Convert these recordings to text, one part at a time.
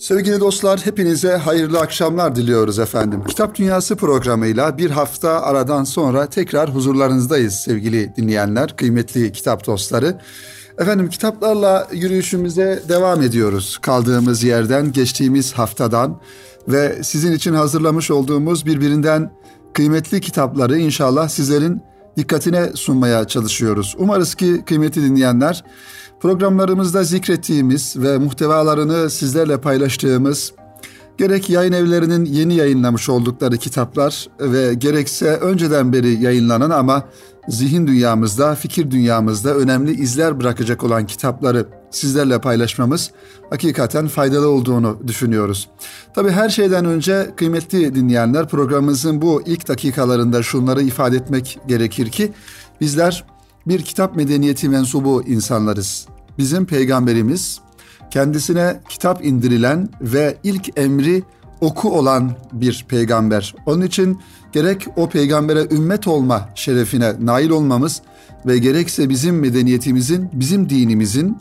Sevgili dostlar hepinize hayırlı akşamlar diliyoruz efendim. Kitap Dünyası programıyla bir hafta aradan sonra tekrar huzurlarınızdayız sevgili dinleyenler, kıymetli kitap dostları. Efendim kitaplarla yürüyüşümüze devam ediyoruz. Kaldığımız yerden, geçtiğimiz haftadan ve sizin için hazırlamış olduğumuz birbirinden kıymetli kitapları inşallah sizlerin dikkatine sunmaya çalışıyoruz. Umarız ki kıymetli dinleyenler Programlarımızda zikrettiğimiz ve muhtevalarını sizlerle paylaştığımız gerek yayın evlerinin yeni yayınlamış oldukları kitaplar ve gerekse önceden beri yayınlanan ama zihin dünyamızda, fikir dünyamızda önemli izler bırakacak olan kitapları sizlerle paylaşmamız hakikaten faydalı olduğunu düşünüyoruz. Tabii her şeyden önce kıymetli dinleyenler programımızın bu ilk dakikalarında şunları ifade etmek gerekir ki bizler bir kitap medeniyeti mensubu insanlarız. Bizim peygamberimiz kendisine kitap indirilen ve ilk emri oku olan bir peygamber. Onun için gerek o peygambere ümmet olma şerefine nail olmamız ve gerekse bizim medeniyetimizin, bizim dinimizin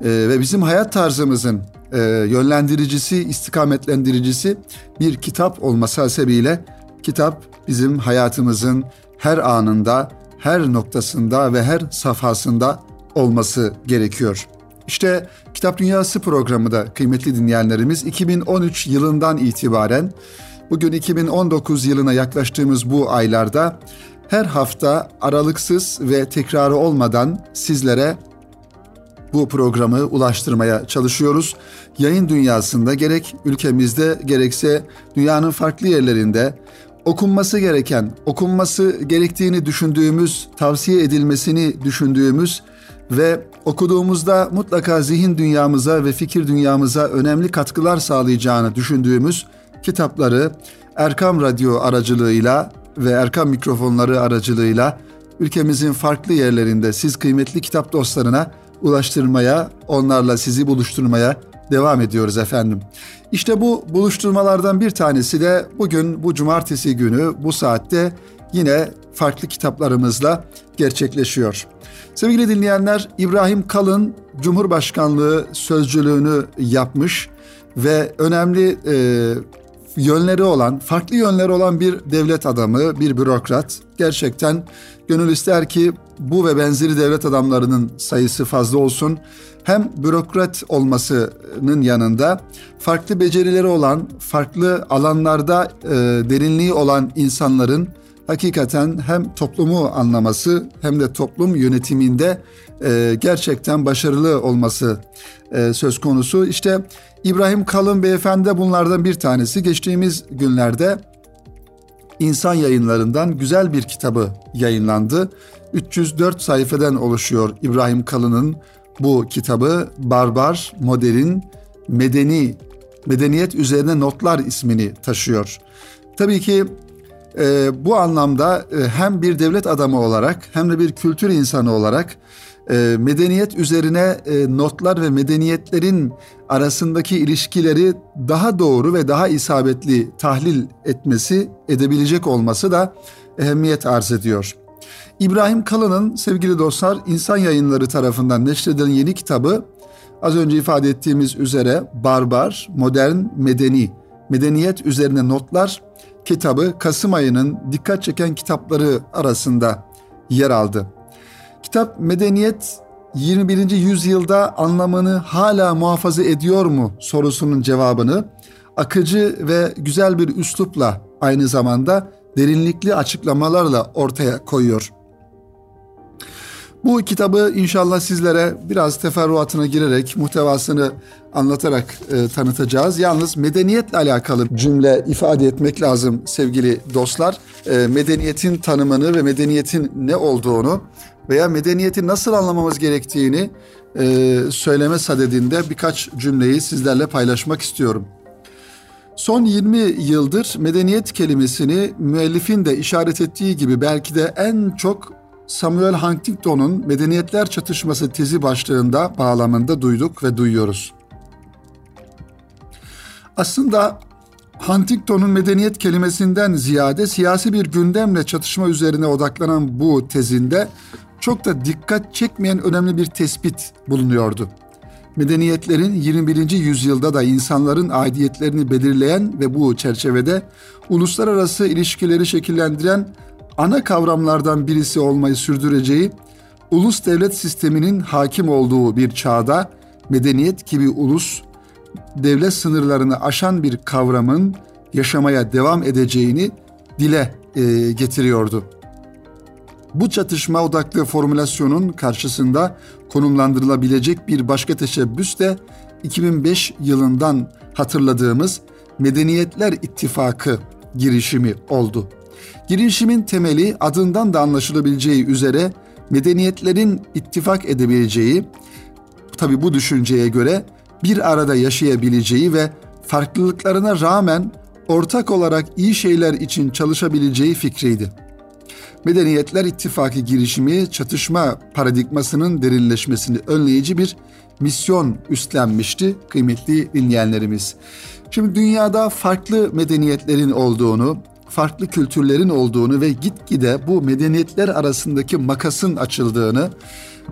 e, ve bizim hayat tarzımızın e, yönlendiricisi, istikametlendiricisi bir kitap olması hasebiyle kitap bizim hayatımızın her anında her noktasında ve her safhasında olması gerekiyor. İşte Kitap Dünyası programı da kıymetli dinleyenlerimiz 2013 yılından itibaren bugün 2019 yılına yaklaştığımız bu aylarda her hafta aralıksız ve tekrarı olmadan sizlere bu programı ulaştırmaya çalışıyoruz. Yayın dünyasında gerek ülkemizde gerekse dünyanın farklı yerlerinde okunması gereken, okunması gerektiğini düşündüğümüz, tavsiye edilmesini düşündüğümüz ve okuduğumuzda mutlaka zihin dünyamıza ve fikir dünyamıza önemli katkılar sağlayacağını düşündüğümüz kitapları Erkam Radyo aracılığıyla ve Erkam mikrofonları aracılığıyla ülkemizin farklı yerlerinde siz kıymetli kitap dostlarına ulaştırmaya, onlarla sizi buluşturmaya devam ediyoruz efendim. İşte bu buluşturmalardan bir tanesi de bugün bu cumartesi günü bu saatte yine farklı kitaplarımızla gerçekleşiyor. Sevgili dinleyenler İbrahim Kalın Cumhurbaşkanlığı sözcülüğünü yapmış ve önemli e, yönleri olan, farklı yönleri olan bir devlet adamı, bir bürokrat. Gerçekten gönül ister ki bu ve benzeri devlet adamlarının sayısı fazla olsun. Hem bürokrat olmasının yanında farklı becerileri olan, farklı alanlarda e, derinliği olan insanların hakikaten hem toplumu anlaması hem de toplum yönetiminde e, gerçekten başarılı olması e, söz konusu. İşte İbrahim Kalın Beyefendi de bunlardan bir tanesi. Geçtiğimiz günlerde insan yayınlarından güzel bir kitabı yayınlandı. 304 sayfadan oluşuyor İbrahim Kalın'ın bu kitabı Barbar, Modern, Medeni, Medeniyet üzerine notlar ismini taşıyor. Tabii ki e, bu anlamda e, hem bir devlet adamı olarak hem de bir kültür insanı olarak e, medeniyet üzerine e, notlar ve medeniyetlerin arasındaki ilişkileri daha doğru ve daha isabetli tahlil etmesi, edebilecek olması da ehemmiyet arz ediyor. İbrahim Kalın'ın sevgili dostlar insan yayınları tarafından neşredilen yeni kitabı az önce ifade ettiğimiz üzere barbar, modern, medeni, medeniyet üzerine notlar kitabı Kasım ayının dikkat çeken kitapları arasında yer aldı. Kitap medeniyet 21. yüzyılda anlamını hala muhafaza ediyor mu sorusunun cevabını akıcı ve güzel bir üslupla aynı zamanda derinlikli açıklamalarla ortaya koyuyor. Bu kitabı inşallah sizlere biraz teferruatına girerek, muhtevasını anlatarak e, tanıtacağız. Yalnız medeniyetle alakalı cümle ifade etmek lazım sevgili dostlar. E, medeniyetin tanımını ve medeniyetin ne olduğunu veya medeniyeti nasıl anlamamız gerektiğini e, söyleme sadedinde birkaç cümleyi sizlerle paylaşmak istiyorum. Son 20 yıldır medeniyet kelimesini müellifin de işaret ettiği gibi belki de en çok Samuel Huntington'un Medeniyetler Çatışması tezi başlığında bağlamında duyduk ve duyuyoruz. Aslında Huntington'un medeniyet kelimesinden ziyade siyasi bir gündemle çatışma üzerine odaklanan bu tezinde çok da dikkat çekmeyen önemli bir tespit bulunuyordu. medeniyetlerin 21. yüzyılda da insanların aidiyetlerini belirleyen ve bu çerçevede uluslararası ilişkileri şekillendiren ana kavramlardan birisi olmayı sürdüreceği ulus devlet sisteminin hakim olduğu bir çağda medeniyet gibi ulus devlet sınırlarını aşan bir kavramın yaşamaya devam edeceğini dile e, getiriyordu. Bu çatışma odaklı formülasyonun karşısında konumlandırılabilecek bir başka teşebbüs de 2005 yılından hatırladığımız Medeniyetler İttifakı girişimi oldu. Girişimin temeli adından da anlaşılabileceği üzere medeniyetlerin ittifak edebileceği, tabi bu düşünceye göre bir arada yaşayabileceği ve farklılıklarına rağmen ortak olarak iyi şeyler için çalışabileceği fikriydi. Medeniyetler İttifakı girişimi çatışma paradigmasının derinleşmesini önleyici bir misyon üstlenmişti kıymetli dinleyenlerimiz. Şimdi dünyada farklı medeniyetlerin olduğunu, farklı kültürlerin olduğunu ve gitgide bu medeniyetler arasındaki makasın açıldığını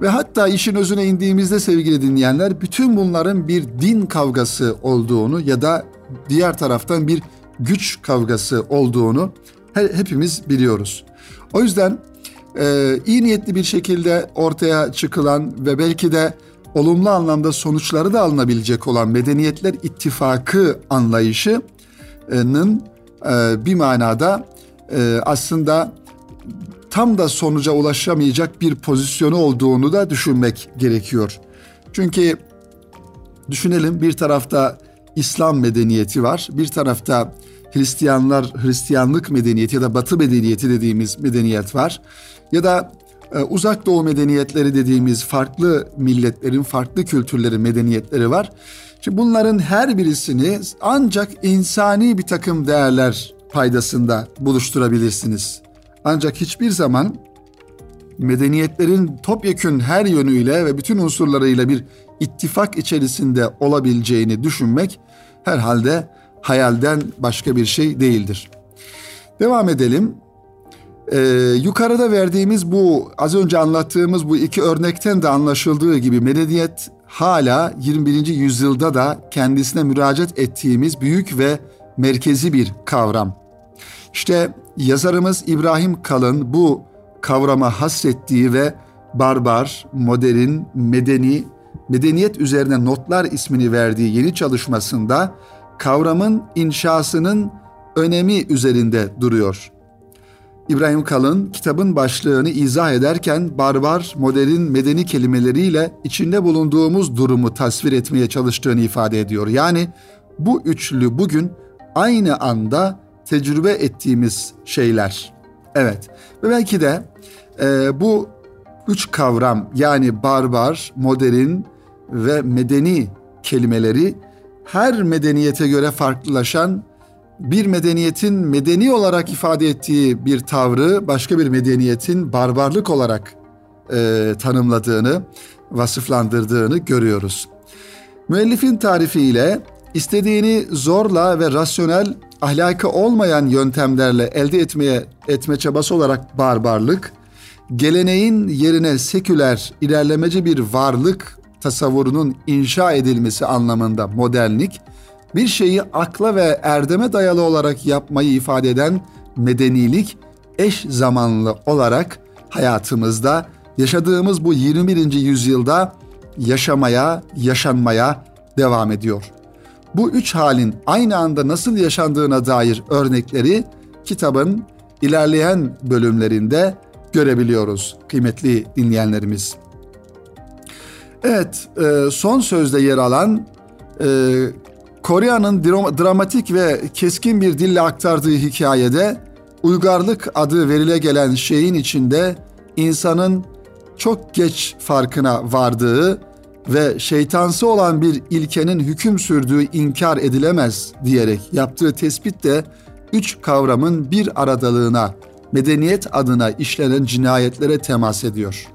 ve hatta işin özüne indiğimizde sevgili dinleyenler bütün bunların bir din kavgası olduğunu ya da diğer taraftan bir güç kavgası olduğunu hepimiz biliyoruz. O yüzden e, iyi niyetli bir şekilde ortaya çıkılan ve belki de olumlu anlamda sonuçları da alınabilecek olan Medeniyetler İttifakı anlayışının e, bir manada e, aslında tam da sonuca ulaşamayacak bir pozisyonu olduğunu da düşünmek gerekiyor. Çünkü düşünelim bir tarafta İslam medeniyeti var, bir tarafta Hristiyanlar, Hristiyanlık medeniyeti ya da Batı medeniyeti dediğimiz medeniyet var. Ya da e, uzak doğu medeniyetleri dediğimiz farklı milletlerin, farklı kültürlerin medeniyetleri var. Şimdi bunların her birisini ancak insani bir takım değerler paydasında buluşturabilirsiniz. Ancak hiçbir zaman medeniyetlerin topyekün her yönüyle ve bütün unsurlarıyla bir ittifak içerisinde olabileceğini düşünmek herhalde hayalden başka bir şey değildir. Devam edelim. Ee, yukarıda verdiğimiz bu az önce anlattığımız bu iki örnekten de anlaşıldığı gibi medeniyet hala 21. yüzyılda da kendisine müracaat ettiğimiz büyük ve merkezi bir kavram. İşte yazarımız İbrahim Kalın bu kavrama hasrettiği ve barbar, modern, medeni, medeniyet üzerine notlar ismini verdiği yeni çalışmasında kavramın inşasının önemi üzerinde duruyor. İbrahim Kalın kitabın başlığını izah ederken barbar, modern, medeni kelimeleriyle içinde bulunduğumuz durumu tasvir etmeye çalıştığını ifade ediyor. Yani bu üçlü bugün aynı anda tecrübe ettiğimiz şeyler. Evet ve belki de e, bu üç kavram yani barbar, modern ve medeni kelimeleri her medeniyete göre farklılaşan bir medeniyetin medeni olarak ifade ettiği bir tavrı başka bir medeniyetin barbarlık olarak e, tanımladığını, vasıflandırdığını görüyoruz. Müellifin tarifiyle istediğini zorla ve rasyonel, ahlakı olmayan yöntemlerle elde etmeye etme çabası olarak barbarlık, geleneğin yerine seküler, ilerlemeci bir varlık tasavvurunun inşa edilmesi anlamında modernlik, bir şeyi akla ve erdeme dayalı olarak yapmayı ifade eden medenilik eş zamanlı olarak hayatımızda yaşadığımız bu 21. yüzyılda yaşamaya, yaşanmaya devam ediyor. Bu üç halin aynı anda nasıl yaşandığına dair örnekleri kitabın ilerleyen bölümlerinde görebiliyoruz kıymetli dinleyenlerimiz. Evet, e, son sözde yer alan e, Korea'nın dramatik ve keskin bir dille aktardığı hikayede uygarlık adı verile gelen şeyin içinde insanın çok geç farkına vardığı ve şeytansı olan bir ilkenin hüküm sürdüğü inkar edilemez diyerek yaptığı tespit de üç kavramın bir aradalığına, medeniyet adına işlenen cinayetlere temas ediyor.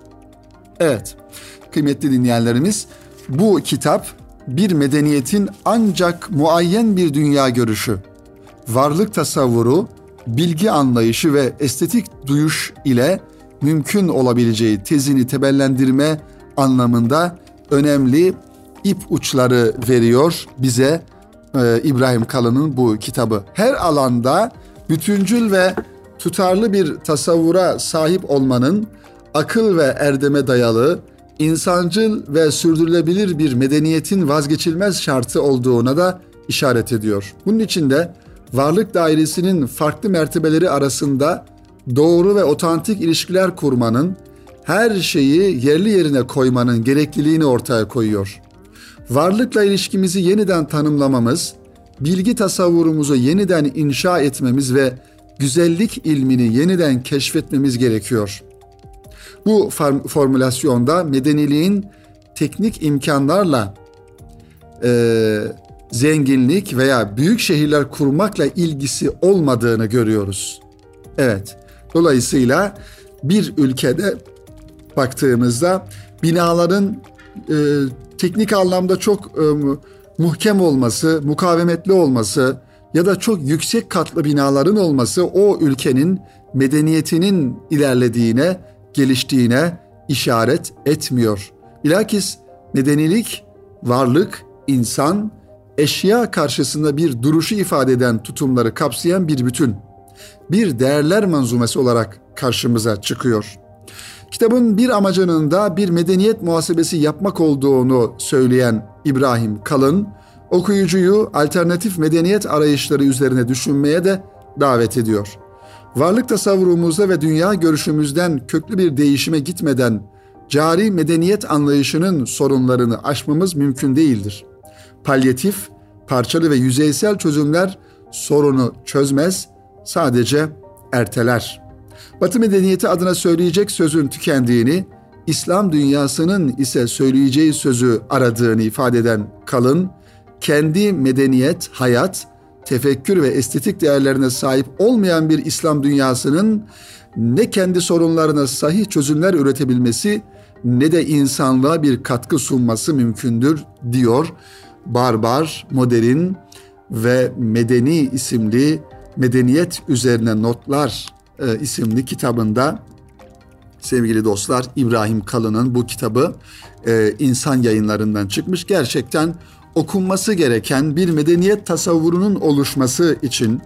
Evet, kıymetli dinleyenlerimiz bu kitap bir medeniyetin ancak muayyen bir dünya görüşü, varlık tasavvuru, bilgi anlayışı ve estetik duyuş ile mümkün olabileceği tezini tebellendirme anlamında önemli ip uçları veriyor bize e, İbrahim Kalın'ın bu kitabı. Her alanda bütüncül ve tutarlı bir tasavvura sahip olmanın akıl ve erdeme dayalı, insancıl ve sürdürülebilir bir medeniyetin vazgeçilmez şartı olduğuna da işaret ediyor. Bunun için de varlık dairesinin farklı mertebeleri arasında doğru ve otantik ilişkiler kurmanın, her şeyi yerli yerine koymanın gerekliliğini ortaya koyuyor. Varlıkla ilişkimizi yeniden tanımlamamız, bilgi tasavvurumuzu yeniden inşa etmemiz ve güzellik ilmini yeniden keşfetmemiz gerekiyor. Bu formülasyonda medeniliğin teknik imkanlarla e, zenginlik veya büyük şehirler kurmakla ilgisi olmadığını görüyoruz. Evet, dolayısıyla bir ülkede baktığımızda binaların e, teknik anlamda çok e, muhkem olması, mukavemetli olması ya da çok yüksek katlı binaların olması o ülkenin medeniyetinin ilerlediğine, geliştiğine işaret etmiyor. Bilakis medenilik, varlık, insan, eşya karşısında bir duruşu ifade eden tutumları kapsayan bir bütün. Bir değerler manzumesi olarak karşımıza çıkıyor. Kitabın bir amacının da bir medeniyet muhasebesi yapmak olduğunu söyleyen İbrahim Kalın, okuyucuyu alternatif medeniyet arayışları üzerine düşünmeye de davet ediyor. Varlık tasavvurumuzda ve dünya görüşümüzden köklü bir değişime gitmeden cari medeniyet anlayışının sorunlarını aşmamız mümkün değildir. Palyatif, parçalı ve yüzeysel çözümler sorunu çözmez, sadece erteler.'' Batı medeniyeti adına söyleyecek sözün tükendiğini, İslam dünyasının ise söyleyeceği sözü aradığını ifade eden Kalın, kendi medeniyet, hayat, tefekkür ve estetik değerlerine sahip olmayan bir İslam dünyasının ne kendi sorunlarına sahih çözümler üretebilmesi ne de insanlığa bir katkı sunması mümkündür diyor. Barbar, modern ve medeni isimli medeniyet üzerine notlar e, isimli kitabında sevgili dostlar İbrahim Kalın'ın bu kitabı e, insan yayınlarından çıkmış. Gerçekten okunması gereken bir medeniyet tasavvurunun oluşması için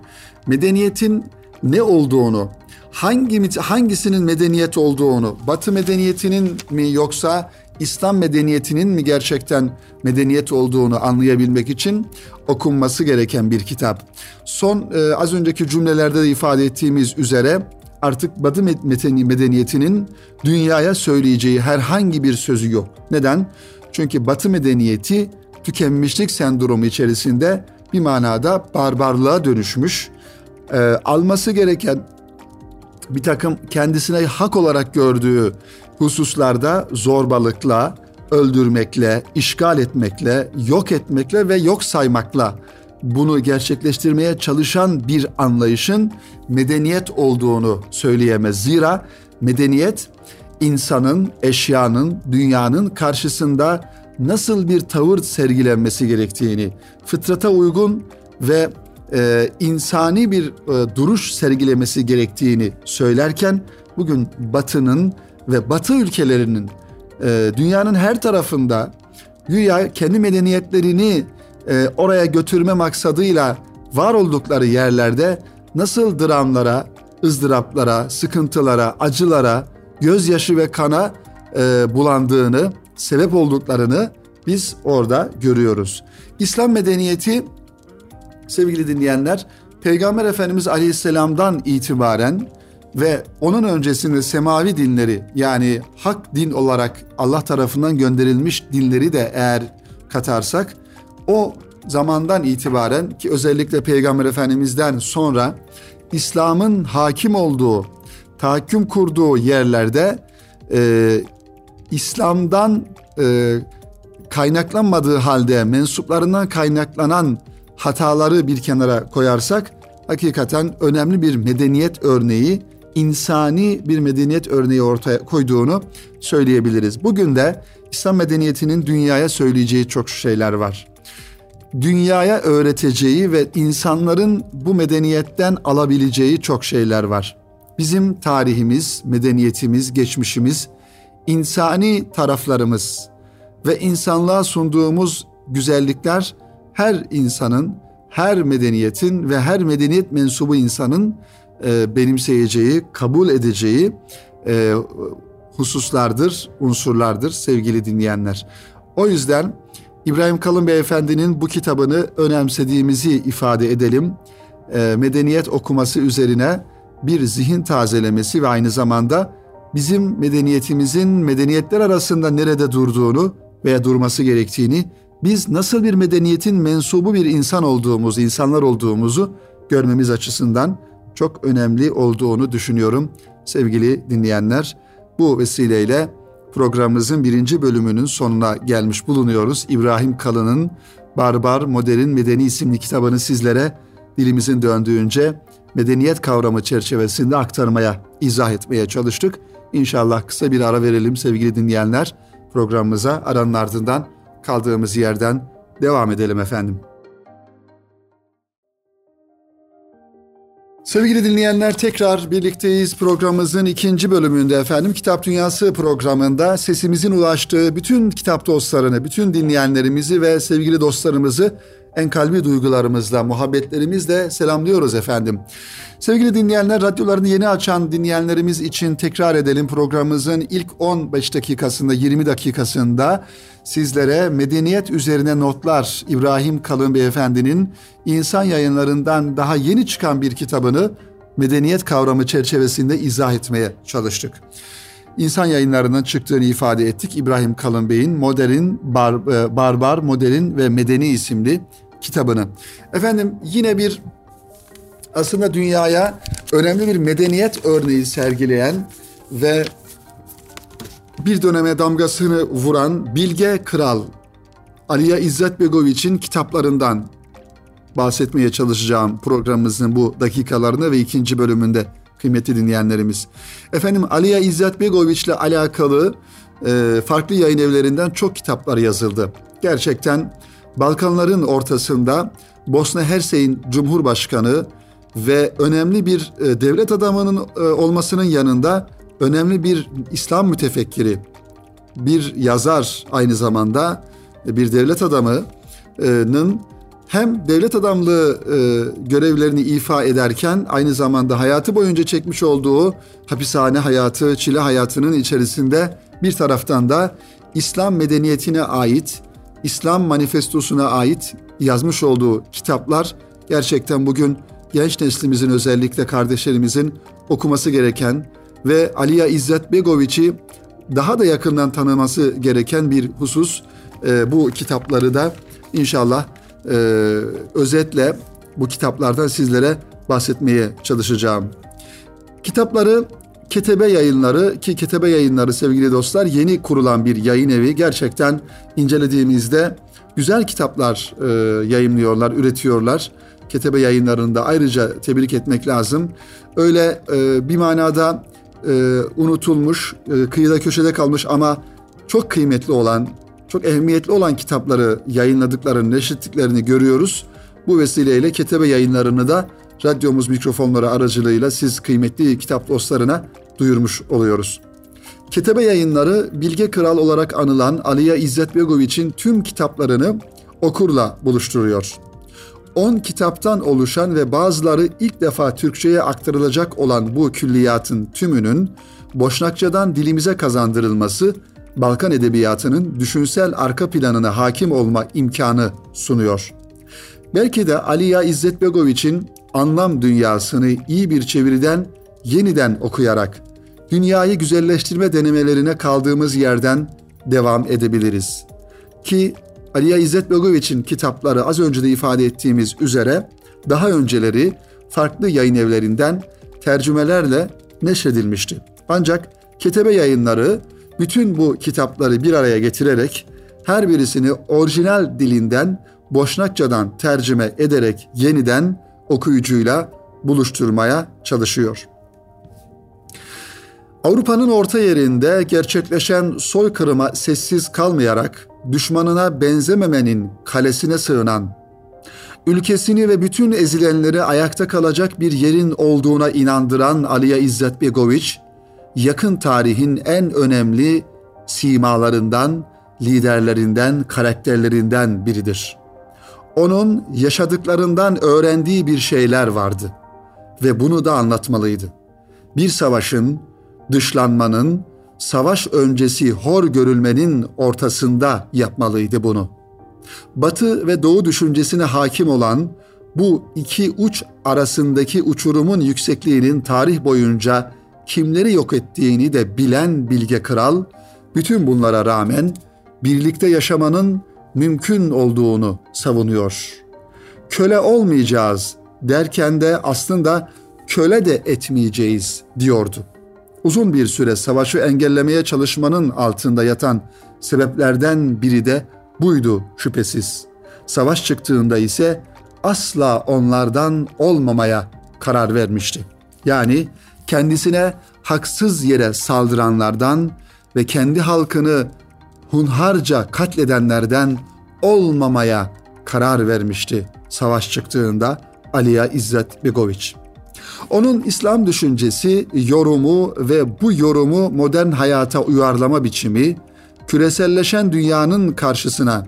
medeniyetin ne olduğunu, hangi hangisinin medeniyet olduğunu, Batı medeniyetinin mi yoksa İslam medeniyetinin mi gerçekten medeniyet olduğunu anlayabilmek için okunması gereken bir kitap. Son e, az önceki cümlelerde de ifade ettiğimiz üzere artık Batı medeniyetinin dünyaya söyleyeceği herhangi bir sözü yok. Neden? Çünkü Batı medeniyeti tükenmişlik sendromu içerisinde bir manada barbarlığa dönüşmüş. E, alması gereken bir takım kendisine hak olarak gördüğü hususlarda zorbalıkla, öldürmekle, işgal etmekle, yok etmekle ve yok saymakla bunu gerçekleştirmeye çalışan bir anlayışın medeniyet olduğunu söyleyemez. Zira medeniyet insanın, eşyanın, dünyanın karşısında nasıl bir tavır sergilenmesi gerektiğini, fıtrata uygun ve e, insani bir e, duruş sergilemesi gerektiğini söylerken bugün Batı'nın ve Batı ülkelerinin e, dünyanın her tarafında güya kendi medeniyetlerini e, oraya götürme maksadıyla var oldukları yerlerde nasıl dramlara, ızdıraplara, sıkıntılara, acılara, gözyaşı ve kana e, bulandığını, sebep olduklarını biz orada görüyoruz. İslam medeniyeti sevgili dinleyenler Peygamber Efendimiz Aleyhisselam'dan itibaren ve onun öncesinde semavi dinleri yani hak din olarak Allah tarafından gönderilmiş dinleri de eğer katarsak o zamandan itibaren ki özellikle Peygamber Efendimiz'den sonra İslam'ın hakim olduğu, tahakküm kurduğu yerlerde e, İslam'dan e, kaynaklanmadığı halde mensuplarından kaynaklanan hataları bir kenara koyarsak hakikaten önemli bir medeniyet örneği, insani bir medeniyet örneği ortaya koyduğunu söyleyebiliriz. Bugün de İslam medeniyetinin dünyaya söyleyeceği çok şeyler var. Dünyaya öğreteceği ve insanların bu medeniyetten alabileceği çok şeyler var. Bizim tarihimiz, medeniyetimiz, geçmişimiz, insani taraflarımız ve insanlığa sunduğumuz güzellikler her insanın, her medeniyetin ve her medeniyet mensubu insanın e, benimseyeceği, kabul edeceği e, hususlardır, unsurlardır sevgili dinleyenler. O yüzden İbrahim Kalın Beyefendi'nin bu kitabını önemsediğimizi ifade edelim. E, medeniyet okuması üzerine bir zihin tazelemesi ve aynı zamanda bizim medeniyetimizin medeniyetler arasında nerede durduğunu veya durması gerektiğini, biz nasıl bir medeniyetin mensubu bir insan olduğumuz, insanlar olduğumuzu görmemiz açısından çok önemli olduğunu düşünüyorum sevgili dinleyenler. Bu vesileyle programımızın birinci bölümünün sonuna gelmiş bulunuyoruz. İbrahim Kalın'ın Barbar Modern Medeni isimli kitabını sizlere dilimizin döndüğünce medeniyet kavramı çerçevesinde aktarmaya, izah etmeye çalıştık. İnşallah kısa bir ara verelim sevgili dinleyenler. Programımıza aranın ardından kaldığımız yerden devam edelim efendim. Sevgili dinleyenler tekrar birlikteyiz programımızın ikinci bölümünde efendim. Kitap Dünyası programında sesimizin ulaştığı bütün kitap dostlarını, bütün dinleyenlerimizi ve sevgili dostlarımızı en kalbi duygularımızla, muhabbetlerimizle selamlıyoruz efendim. Sevgili dinleyenler, radyolarını yeni açan dinleyenlerimiz için tekrar edelim programımızın ilk 15 dakikasında, 20 dakikasında sizlere medeniyet üzerine notlar İbrahim Kalın Beyefendi'nin insan yayınlarından daha yeni çıkan bir kitabını medeniyet kavramı çerçevesinde izah etmeye çalıştık. İnsan yayınlarından çıktığını ifade ettik. İbrahim Kalın Bey'in Modern, Bar, e, Barbar, Modern ve Medeni isimli kitabını. Efendim yine bir aslında dünyaya önemli bir medeniyet örneği sergileyen ve bir döneme damgasını vuran Bilge Kral Aliya İzzet Begoviç'in kitaplarından bahsetmeye çalışacağım programımızın bu dakikalarını ve ikinci bölümünde kıymetli dinleyenlerimiz. Efendim Aliya İzzet Begoviç ile alakalı e, farklı yayın evlerinden çok kitaplar yazıldı. Gerçekten Balkanların ortasında Bosna Hersey'in Cumhurbaşkanı ve önemli bir e, devlet adamının e, olmasının yanında önemli bir İslam mütefekkiri, bir yazar aynı zamanda bir devlet adamının hem devlet adamlığı e, görevlerini ifa ederken aynı zamanda hayatı boyunca çekmiş olduğu hapishane hayatı, çile hayatının içerisinde bir taraftan da İslam medeniyetine ait İslam manifestosuna ait yazmış olduğu kitaplar gerçekten bugün genç neslimizin özellikle kardeşlerimizin okuması gereken ve Aliya İzzet Begoviç'i daha da yakından tanıması gereken bir husus. E, bu kitapları da inşallah e, özetle bu kitaplardan sizlere bahsetmeye çalışacağım. Kitapları Ketebe Yayınları ki Ketebe Yayınları sevgili dostlar yeni kurulan bir yayın evi. Gerçekten incelediğimizde güzel kitaplar e, yayınlıyorlar, üretiyorlar. Ketebe Yayınları'nda ayrıca tebrik etmek lazım. Öyle e, bir manada e, unutulmuş, e, kıyıda köşede kalmış ama çok kıymetli olan, çok ehemmiyetli olan kitapları yayınladıklarını, neşrettiklerini görüyoruz. Bu vesileyle Ketebe Yayınları'nı da radyomuz mikrofonları aracılığıyla siz kıymetli kitap dostlarına duyurmuş oluyoruz. Ketebe yayınları Bilge Kral olarak anılan Aliya İzzet Begoviç'in tüm kitaplarını okurla buluşturuyor. 10 kitaptan oluşan ve bazıları ilk defa Türkçe'ye aktarılacak olan bu külliyatın tümünün Boşnakçadan dilimize kazandırılması Balkan edebiyatının düşünsel arka planına hakim olma imkanı sunuyor. Belki de Aliya İzzet Begoviç'in anlam dünyasını iyi bir çeviriden yeniden okuyarak dünyayı güzelleştirme denemelerine kaldığımız yerden devam edebiliriz. Ki Aliya İzzet Begoviç'in kitapları az önce de ifade ettiğimiz üzere daha önceleri farklı yayın evlerinden tercümelerle neşredilmişti. Ancak Ketebe yayınları bütün bu kitapları bir araya getirerek her birisini orijinal dilinden Boşnakçadan tercüme ederek yeniden okuyucuyla buluşturmaya çalışıyor. Avrupa'nın orta yerinde gerçekleşen soykırıma sessiz kalmayarak düşmanına benzememenin kalesine sığınan, ülkesini ve bütün ezilenleri ayakta kalacak bir yerin olduğuna inandıran Aliya İzzet Begoviç, yakın tarihin en önemli simalarından liderlerinden, karakterlerinden biridir. Onun yaşadıklarından öğrendiği bir şeyler vardı ve bunu da anlatmalıydı. Bir savaşın, dışlanmanın, savaş öncesi hor görülmenin ortasında yapmalıydı bunu. Batı ve Doğu düşüncesine hakim olan bu iki uç arasındaki uçurumun yüksekliğinin tarih boyunca kimleri yok ettiğini de bilen bilge kral, bütün bunlara rağmen birlikte yaşamanın mümkün olduğunu savunuyor. Köle olmayacağız derken de aslında köle de etmeyeceğiz diyordu. Uzun bir süre savaşı engellemeye çalışmanın altında yatan sebeplerden biri de buydu şüphesiz. Savaş çıktığında ise asla onlardan olmamaya karar vermişti. Yani kendisine haksız yere saldıranlardan ve kendi halkını hunharca katledenlerden olmamaya karar vermişti savaş çıktığında Aliya İzzet Begoviç. Onun İslam düşüncesi, yorumu ve bu yorumu modern hayata uyarlama biçimi küreselleşen dünyanın karşısına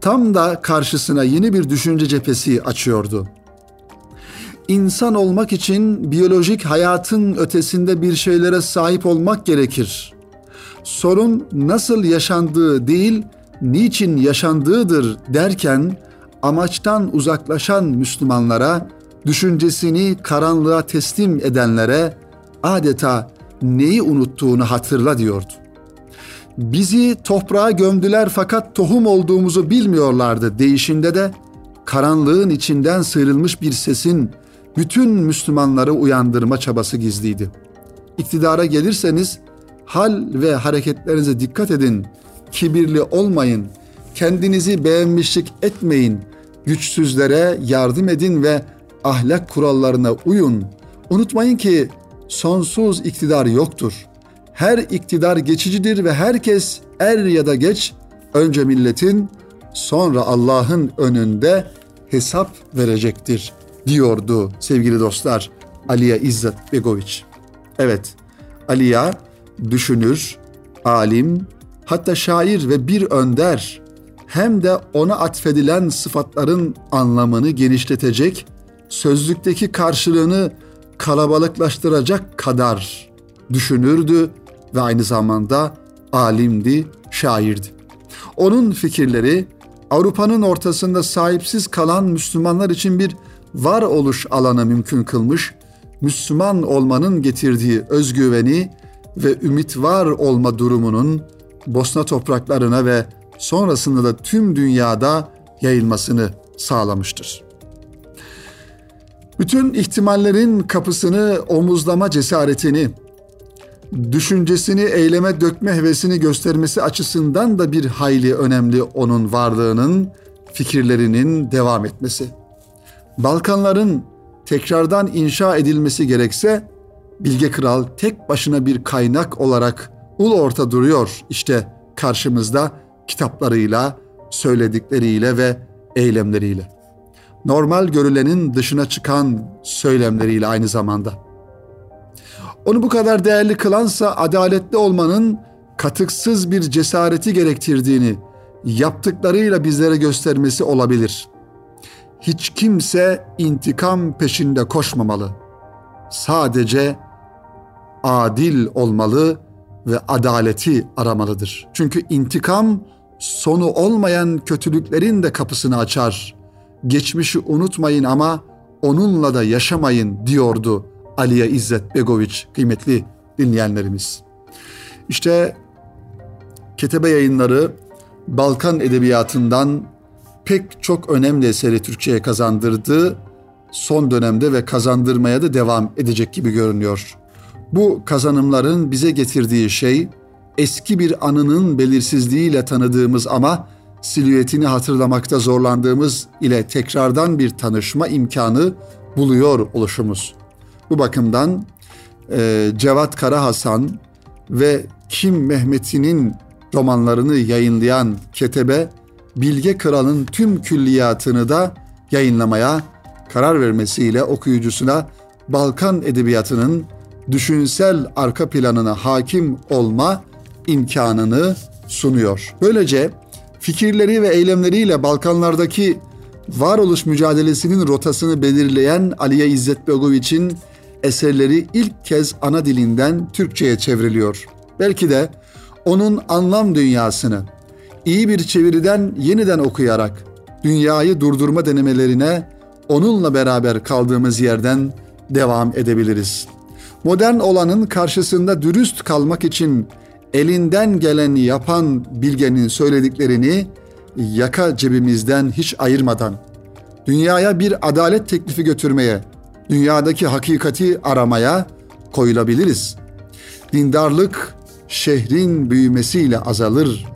tam da karşısına yeni bir düşünce cephesi açıyordu. İnsan olmak için biyolojik hayatın ötesinde bir şeylere sahip olmak gerekir. Sorun nasıl yaşandığı değil, niçin yaşandığıdır derken amaçtan uzaklaşan Müslümanlara, düşüncesini karanlığa teslim edenlere adeta neyi unuttuğunu hatırla diyordu. Bizi toprağa gömdüler fakat tohum olduğumuzu bilmiyorlardı değişinde de karanlığın içinden sıyrılmış bir sesin bütün Müslümanları uyandırma çabası gizliydi. İktidara gelirseniz hal ve hareketlerinize dikkat edin. Kibirli olmayın. Kendinizi beğenmişlik etmeyin. Güçsüzlere yardım edin ve ahlak kurallarına uyun. Unutmayın ki sonsuz iktidar yoktur. Her iktidar geçicidir ve herkes er ya da geç önce milletin sonra Allah'ın önünde hesap verecektir diyordu sevgili dostlar Aliya İzzet Begoviç. Evet, Aliya düşünür, alim, hatta şair ve bir önder hem de ona atfedilen sıfatların anlamını genişletecek, sözlükteki karşılığını kalabalıklaştıracak kadar düşünürdü ve aynı zamanda alimdi, şairdi. Onun fikirleri Avrupa'nın ortasında sahipsiz kalan Müslümanlar için bir varoluş alanı mümkün kılmış, Müslüman olmanın getirdiği özgüveni ve ümit var olma durumunun Bosna topraklarına ve sonrasında da tüm dünyada yayılmasını sağlamıştır. Bütün ihtimallerin kapısını omuzlama cesaretini, düşüncesini eyleme dökme hevesini göstermesi açısından da bir hayli önemli onun varlığının, fikirlerinin devam etmesi. Balkanların tekrardan inşa edilmesi gerekse Bilge Kral tek başına bir kaynak olarak ulu orta duruyor işte karşımızda kitaplarıyla, söyledikleriyle ve eylemleriyle. Normal görülenin dışına çıkan söylemleriyle aynı zamanda. Onu bu kadar değerli kılansa adaletli olmanın katıksız bir cesareti gerektirdiğini yaptıklarıyla bizlere göstermesi olabilir. Hiç kimse intikam peşinde koşmamalı. Sadece adil olmalı ve adaleti aramalıdır. Çünkü intikam sonu olmayan kötülüklerin de kapısını açar. Geçmişi unutmayın ama onunla da yaşamayın diyordu Aliye İzzet Begoviç kıymetli dinleyenlerimiz. İşte Ketebe yayınları Balkan edebiyatından pek çok önemli eseri Türkçe'ye kazandırdı. Son dönemde ve kazandırmaya da devam edecek gibi görünüyor. Bu kazanımların bize getirdiği şey eski bir anının belirsizliğiyle tanıdığımız ama silüetini hatırlamakta zorlandığımız ile tekrardan bir tanışma imkanı buluyor oluşumuz. Bu bakımdan e, Cevat Kara Hasan ve Kim Mehmet'inin romanlarını yayınlayan Ketebe, Bilge Kral'ın tüm külliyatını da yayınlamaya karar vermesiyle okuyucusuna Balkan edebiyatının düşünsel arka planına hakim olma imkanını sunuyor. Böylece fikirleri ve eylemleriyle Balkanlardaki varoluş mücadelesinin rotasını belirleyen Aliye İzzet Begoviç'in eserleri ilk kez ana dilinden Türkçe'ye çevriliyor. Belki de onun anlam dünyasını iyi bir çeviriden yeniden okuyarak dünyayı durdurma denemelerine onunla beraber kaldığımız yerden devam edebiliriz. Modern olanın karşısında dürüst kalmak için elinden geleni yapan bilgenin söylediklerini yaka cebimizden hiç ayırmadan dünyaya bir adalet teklifi götürmeye, dünyadaki hakikati aramaya koyulabiliriz. Dindarlık şehrin büyümesiyle azalır.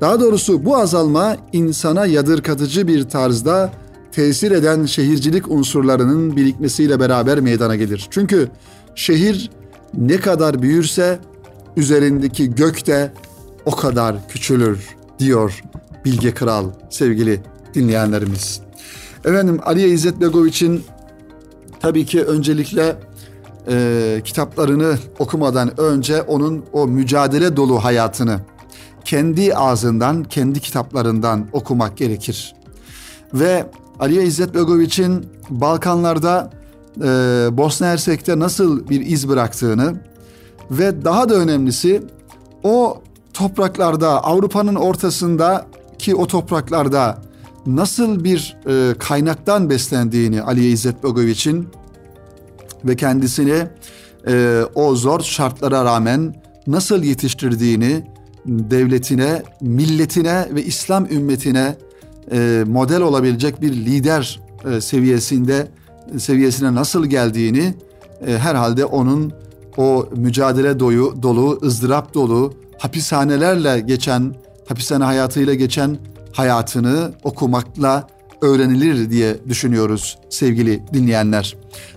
Daha doğrusu bu azalma insana yadırgatıcı bir tarzda tesir eden şehircilik unsurlarının birikmesiyle beraber meydana gelir. Çünkü şehir ne kadar büyürse üzerindeki gök de o kadar küçülür diyor Bilge Kral sevgili dinleyenlerimiz. Efendim Aliye İzzet Begoviç'in tabii ki öncelikle e, kitaplarını okumadan önce onun o mücadele dolu hayatını kendi ağzından, kendi kitaplarından okumak gerekir. Ve Aliye İzzet Begoviç'in Balkanlarda, e, Bosna Hersek'te nasıl bir iz bıraktığını ve daha da önemlisi o topraklarda, Avrupa'nın ortasında ki o topraklarda nasıl bir e, kaynaktan beslendiğini Aliye İzzet Begoviç'in ve kendisini e, o zor şartlara rağmen nasıl yetiştirdiğini devletine, milletine ve İslam ümmetine e, model olabilecek bir lider e, seviyesinde seviyesine nasıl geldiğini e, herhalde onun o mücadele doyu, dolu, ızdırap dolu, hapishanelerle geçen, hapishane hayatıyla geçen hayatını okumakla öğrenilir diye düşünüyoruz sevgili dinleyenler.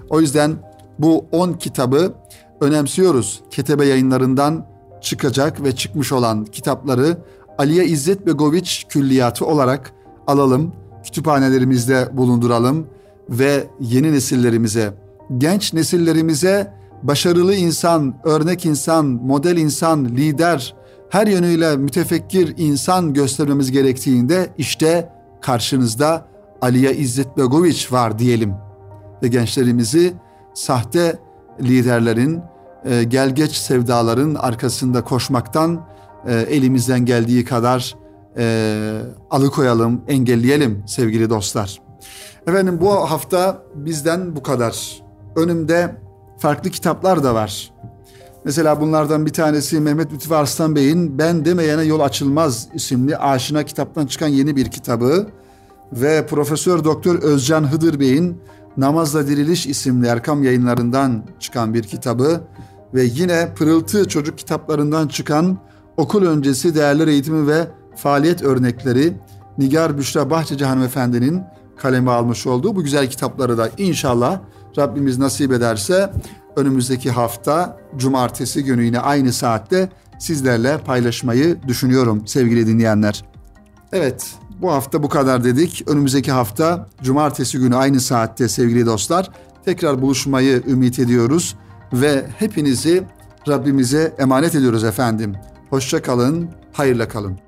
O yüzden bu 10 kitabı önemsiyoruz. Ketebe yayınlarından çıkacak ve çıkmış olan kitapları Aliye İzzet Begoviç külliyatı olarak alalım, kütüphanelerimizde bulunduralım ve yeni nesillerimize, genç nesillerimize başarılı insan, örnek insan, model insan, lider, her yönüyle mütefekkir insan göstermemiz gerektiğinde işte karşınızda Aliye İzzet Begoviç var diyelim. Ve gençlerimizi sahte liderlerin, e, gelgeç sevdaların arkasında koşmaktan e, elimizden geldiği kadar e, alıkoyalım, engelleyelim sevgili dostlar. Efendim bu hafta bizden bu kadar. Önümde farklı kitaplar da var. Mesela bunlardan bir tanesi Mehmet Lütfi Arslan Bey'in Ben Demeyene Yol Açılmaz isimli aşina kitaptan çıkan yeni bir kitabı ve Profesör Doktor Özcan Hıdır Bey'in Namazla Diriliş isimli Erkam yayınlarından çıkan bir kitabı ve yine Pırıltı çocuk kitaplarından çıkan okul öncesi değerler eğitimi ve faaliyet örnekleri Nigar Büşra Bahçeci hanımefendinin kaleme almış olduğu bu güzel kitapları da inşallah Rabbimiz nasip ederse önümüzdeki hafta cumartesi günü yine aynı saatte sizlerle paylaşmayı düşünüyorum sevgili dinleyenler. Evet bu hafta bu kadar dedik. Önümüzdeki hafta cumartesi günü aynı saatte sevgili dostlar tekrar buluşmayı ümit ediyoruz ve hepinizi Rabbimize emanet ediyoruz efendim. Hoşça kalın, hayırla kalın.